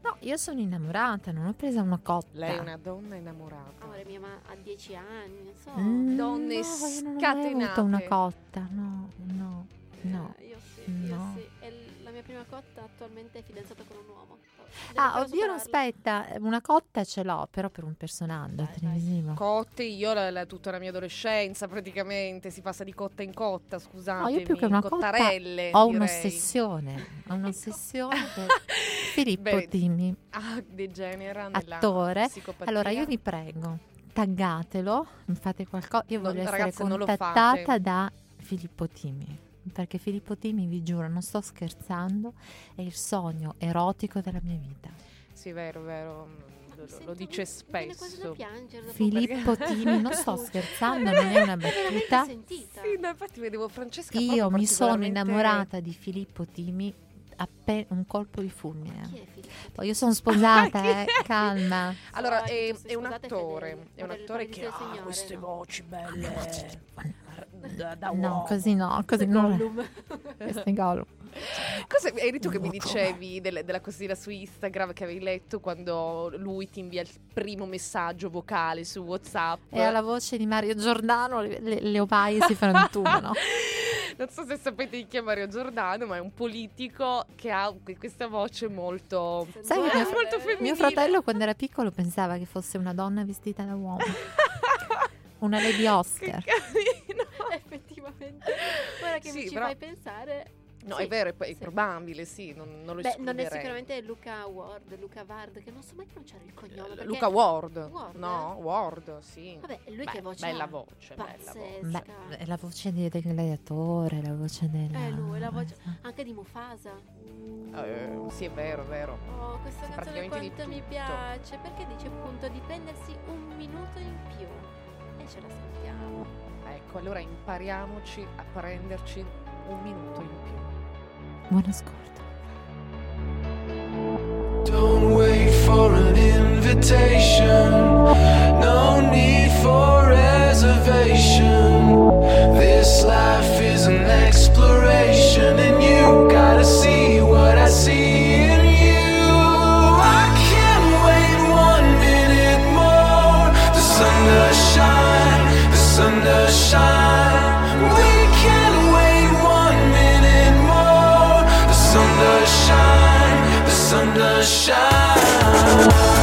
No, io sono innamorata, non ho preso una cotta. Lei è una donna innamorata. Amore mia, ma ha 10 anni, non so. Mm, Donne no, io non ho mai avuto scatenate. una cotta, no, no, no. Eh, io sì, io No. sì. E la mia prima cotta attualmente è fidanzata con un uomo. Ah, oddio, no, superarlo. aspetta, una cotta ce l'ho, però per un personaggio Dai, dai. televisivo. Cotte, io la, la- tutta la mia adolescenza praticamente si passa di cotta in cotta, scusate. No, io più che una cotta cottarelle. Ho direi. un'ossessione, ho un'ossessione per Filippo Bene. Timmi. Ah, degenera Attore. Allora, io vi prego, taggatelo, fate qualcosa. Io No, voglio essere non lo contattata da Filippo Timmi. Perché Filippo Timmi, vi giuro, non sto scherzando, è il sogno erotico della mia vita. Sì, vero, vero. Ma Lo, lo dice spesso. piangere Filippo perché- Timmi, non sto scherzando, non è una battuta. sentita. Sì, no, infatti vedevo Francesca Io mi sono innamorata di Filippo Timmi appena un colpo di Chi fulmine. Poi io sono sposata, eh, calma. Allora, So, è, è un attore, è un attore che ha queste no? voci belle. Da, da No, uomo. così no, così no. Questo è Gollum. Cosa, eri tu che mi dicevi delle- della cosina su Instagram che avevi letto quando lui ti invia il primo messaggio vocale su WhatsApp? E alla voce di Mario Giordano le, le, le ovaie si frantumano. Non so se sapete chi è Mario Giordano, ma è un politico che ha que- questa voce molto, Sai che Eh, mio, molto femminile. mio fratello quando era piccolo pensava che fosse una donna vestita da uomo. Una Lady Che Oscar. carino. Ora che Sì, mi ci però- fai pensare. No, sì, è vero, è, è sì. probabile, sì, non, non lo Beh, non è sicuramente Luca Ward, Luca Ward, che non so mai pronunciare il cognome. perché- Luca Ward. Ward? No, Ward, sì. Vabbè, lui Beh, che voce bella ha? voce, bella voce. Beh, Pazzesca. è la voce di- del gladiatore, la voce del... Eh, lui, la voce anche di Mufasa. Eh, sì, è vero, è vero. Oh, questa Sì, canzone quanto mi piace perché dice appunto di prendersi un minuto in più. E ce l'ascoltiamo. Ecco, allora impariamoci a prenderci un minuto in più. Buon ascolto. Don't wait for an invitation. No need for reservation. This life is an exploration, and you gotta see Bye.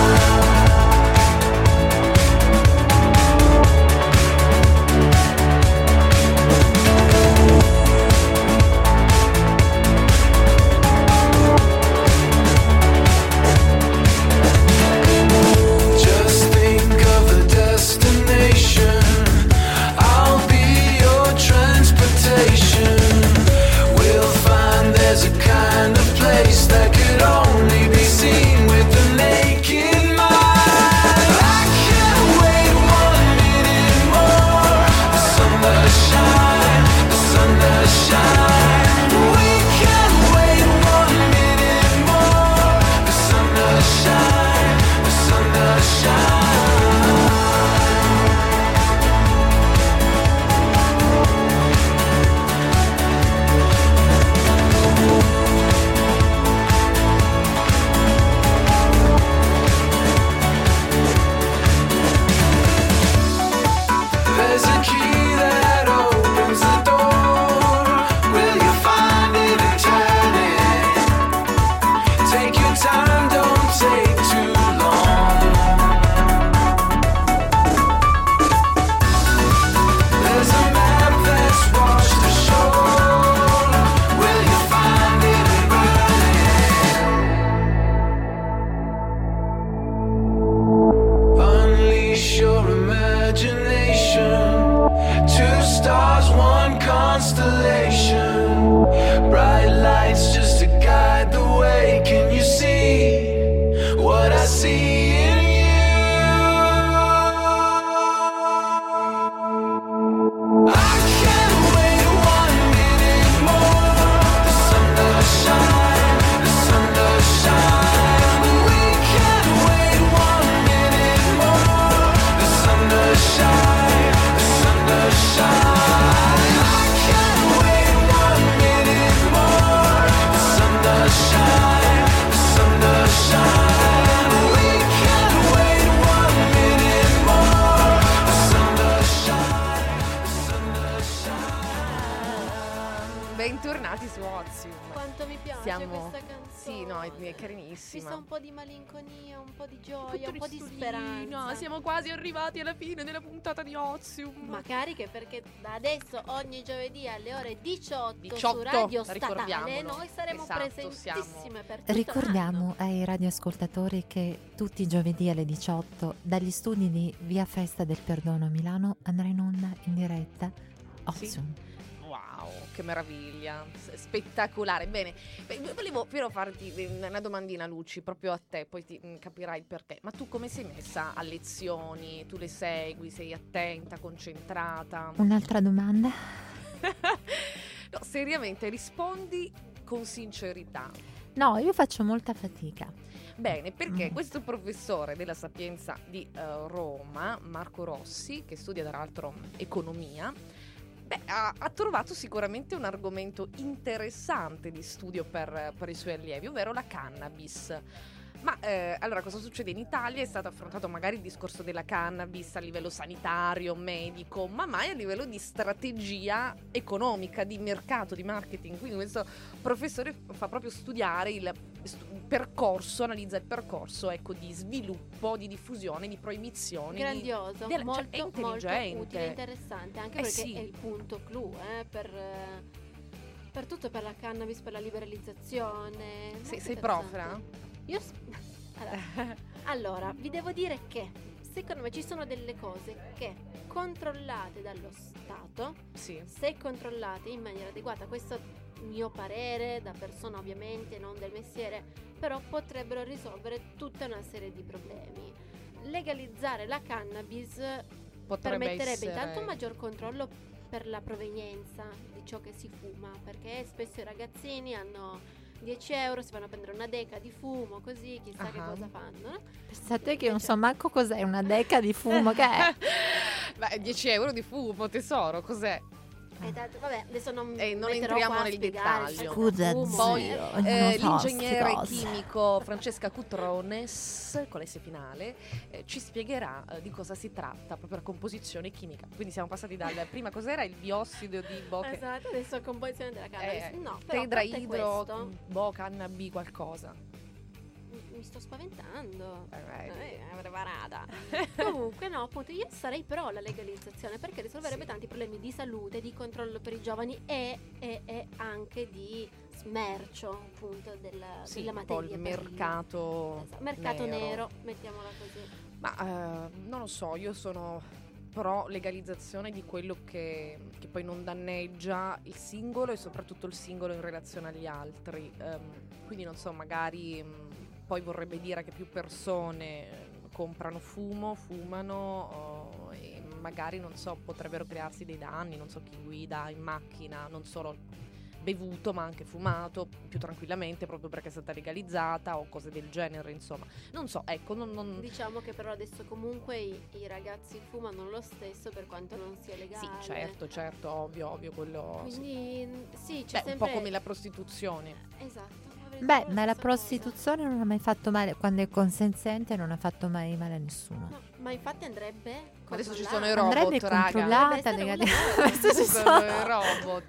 Ai radioascoltatori che tutti i giovedì alle 18 dagli studi di Via Festa del Perdono a Milano andrà in onda in diretta Sì. Ozium. Wow, che meraviglia, spettacolare. Bene, beh, volevo però farti eh, una domandina, Luci, proprio a te, poi ti, mm, capirai il perché. Ma tu come sei messa a lezioni? Tu le segui? Sei attenta, concentrata? Un'altra domanda? no, seriamente, rispondi con sincerità. No, io faccio molta fatica. Bene, perché Mm. questo professore della Sapienza di eh, Roma, Marco Rossi, che studia tra l'altro economia, beh, ha, ha trovato sicuramente un argomento interessante di studio per, per i suoi allievi, ovvero la cannabis. Ma eh, allora cosa succede? In Italia è stato affrontato magari il discorso della cannabis a livello sanitario, medico, ma mai a livello di strategia economica, di mercato, di marketing. Quindi questo professore fa proprio studiare il percorso, analizza il percorso ecco, di sviluppo, di diffusione, di proibizione. di- Grandioso, di- cioè, molto, è molto utile interessante, anche Eh perché sì. è il punto clou eh, per, eh, per tutto, per la cannabis, per la liberalizzazione. Sei, Molto sei interessante. Io allora, allora, vi devo dire che secondo me ci sono delle cose che controllate dallo Stato, Sì. se controllate in maniera adeguata, questo mio parere da persona ovviamente, non del mestiere, però potrebbero risolvere tutta una serie di problemi. Legalizzare la cannabis Potrebbe permetterebbe essere... intanto un maggior controllo per la provenienza di ciò che si fuma, perché spesso i ragazzini hanno 10 euro, si vanno a prendere una deca di fumo, così chissà che Ah. cosa fanno. no? Pensate che io non so manco cos'è una deca di fumo, che è? Beh, 10 euro di fumo, tesoro, cos'è? E tanto- vabbè, adesso non, Eh, non entriamo nel spiegare dettaglio. Scusa, Poi eh. zio. eh, so l'ingegnere chimico Francesca Cutrones, con l'S finale, eh, ci spiegherà eh, di cosa si tratta, proprio la composizione chimica. Quindi siamo passati dal prima cos'era il biossido di che- Esatto, adesso composizione della cannabis. eh, no, però tetraidro, boh, cannabi qualcosa. Mi- sto spaventando. Vedi. Eh, preparata. Comunque no, appunto io sarei pro la legalizzazione perché risolverebbe Sì. tanti problemi di salute, di controllo per i giovani e, e- e anche di smercio appunto della, Sì, della materia. il mercato, Esatto, mercato nero. nero, mettiamola così. Ma eh, non lo so, io sono pro legalizzazione di quello che, che poi non danneggia il singolo e soprattutto il singolo in relazione agli altri. Ehm, quindi non so, magari mh, poi vorrebbe dire che più persone eh, comprano fumo, fumano oh, e magari non so, potrebbero crearsi dei danni, non so chi guida in macchina, non solo bevuto ma anche fumato più tranquillamente proprio perché è stata legalizzata o cose del genere insomma non so ecco non, non- Diciamo che però adesso comunque i, i ragazzi fumano lo stesso per quanto non sia legale. Sì, certo, certo, ovvio, ovvio, quello... sì. Quindi sì, Beh, c'è un sempre po' come la prostituzione. Esatto. Beh, ma la prostituzione non ha mai fatto male, quando è consenziente non ha fatto mai male a nessuno. No, ma infatti andrebbe Ma adesso ci sono i robot, Andrebbe raga. controllata, legale- Adesso ci sono i robot.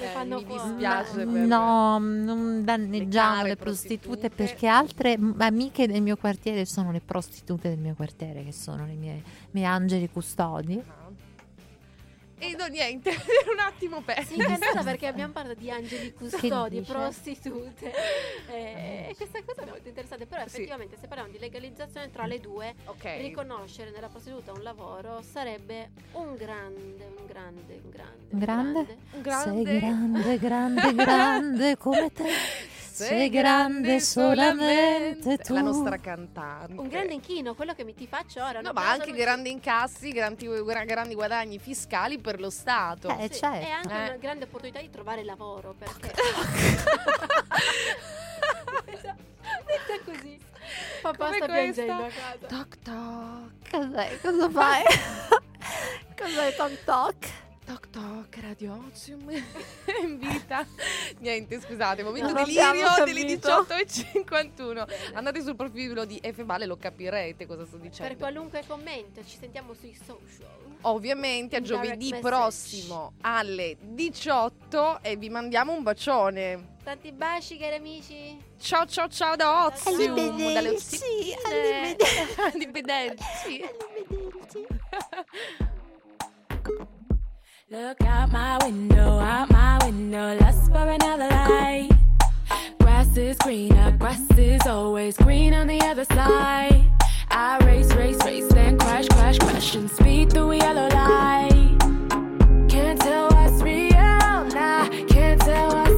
Eh, mi dispiace per... No, non danneggiamo le prostitute prostitute. perché altre amiche del mio quartiere sono le prostitute del mio quartiere, che sono le mie, miei angeli custodi. Ah. E no, niente, un attimo perso. Sì, incantata perché abbiamo parlato di angeli custodi, prostitute. Eh, E questa cosa è molto interessante. Però Sì. effettivamente se parliamo di legalizzazione tra le due, Ok. riconoscere nella prostituta un lavoro sarebbe un grande, un grande, un grande. Un grande? Un Sei grande, grande, grande come te. Sei grande solamente tu. La nostra cantante. Un grande inchino, quello che mi ti faccio ora. No, ma anche grandi incassi, grandi, gra- grandi guadagni fiscali per lo Stato. Eh, Sì, certo. E anche Eh. una grande opportunità di trovare lavoro perché Detta così. Papà Come sta questa? piangendo a casa. Toc toc. Cos'è? Cosa fai? Cos'è toc toc? Toc toc, Radio Ozium in vita. Niente, scusate, momento Non delirio delle capito. 18.51. Andate sul profilo di F Vale, lo capirete cosa sto dicendo. Per qualunque commento ci sentiamo sui social. Ovviamente a giovedì prossimo alle 18 e vi mandiamo un bacione. Tanti baci cari amici. Ciao ciao ciao da Ozium. dalle Arrivederci, Ozium. arrivederci. Arrivederci. Look out my window, out my window, lust for another light. Grass is greener, grass is always green on the other side. I race, race, race, then crash, crash, crash, and speed through yellow light. Can't tell what's real now, nah. can't tell what's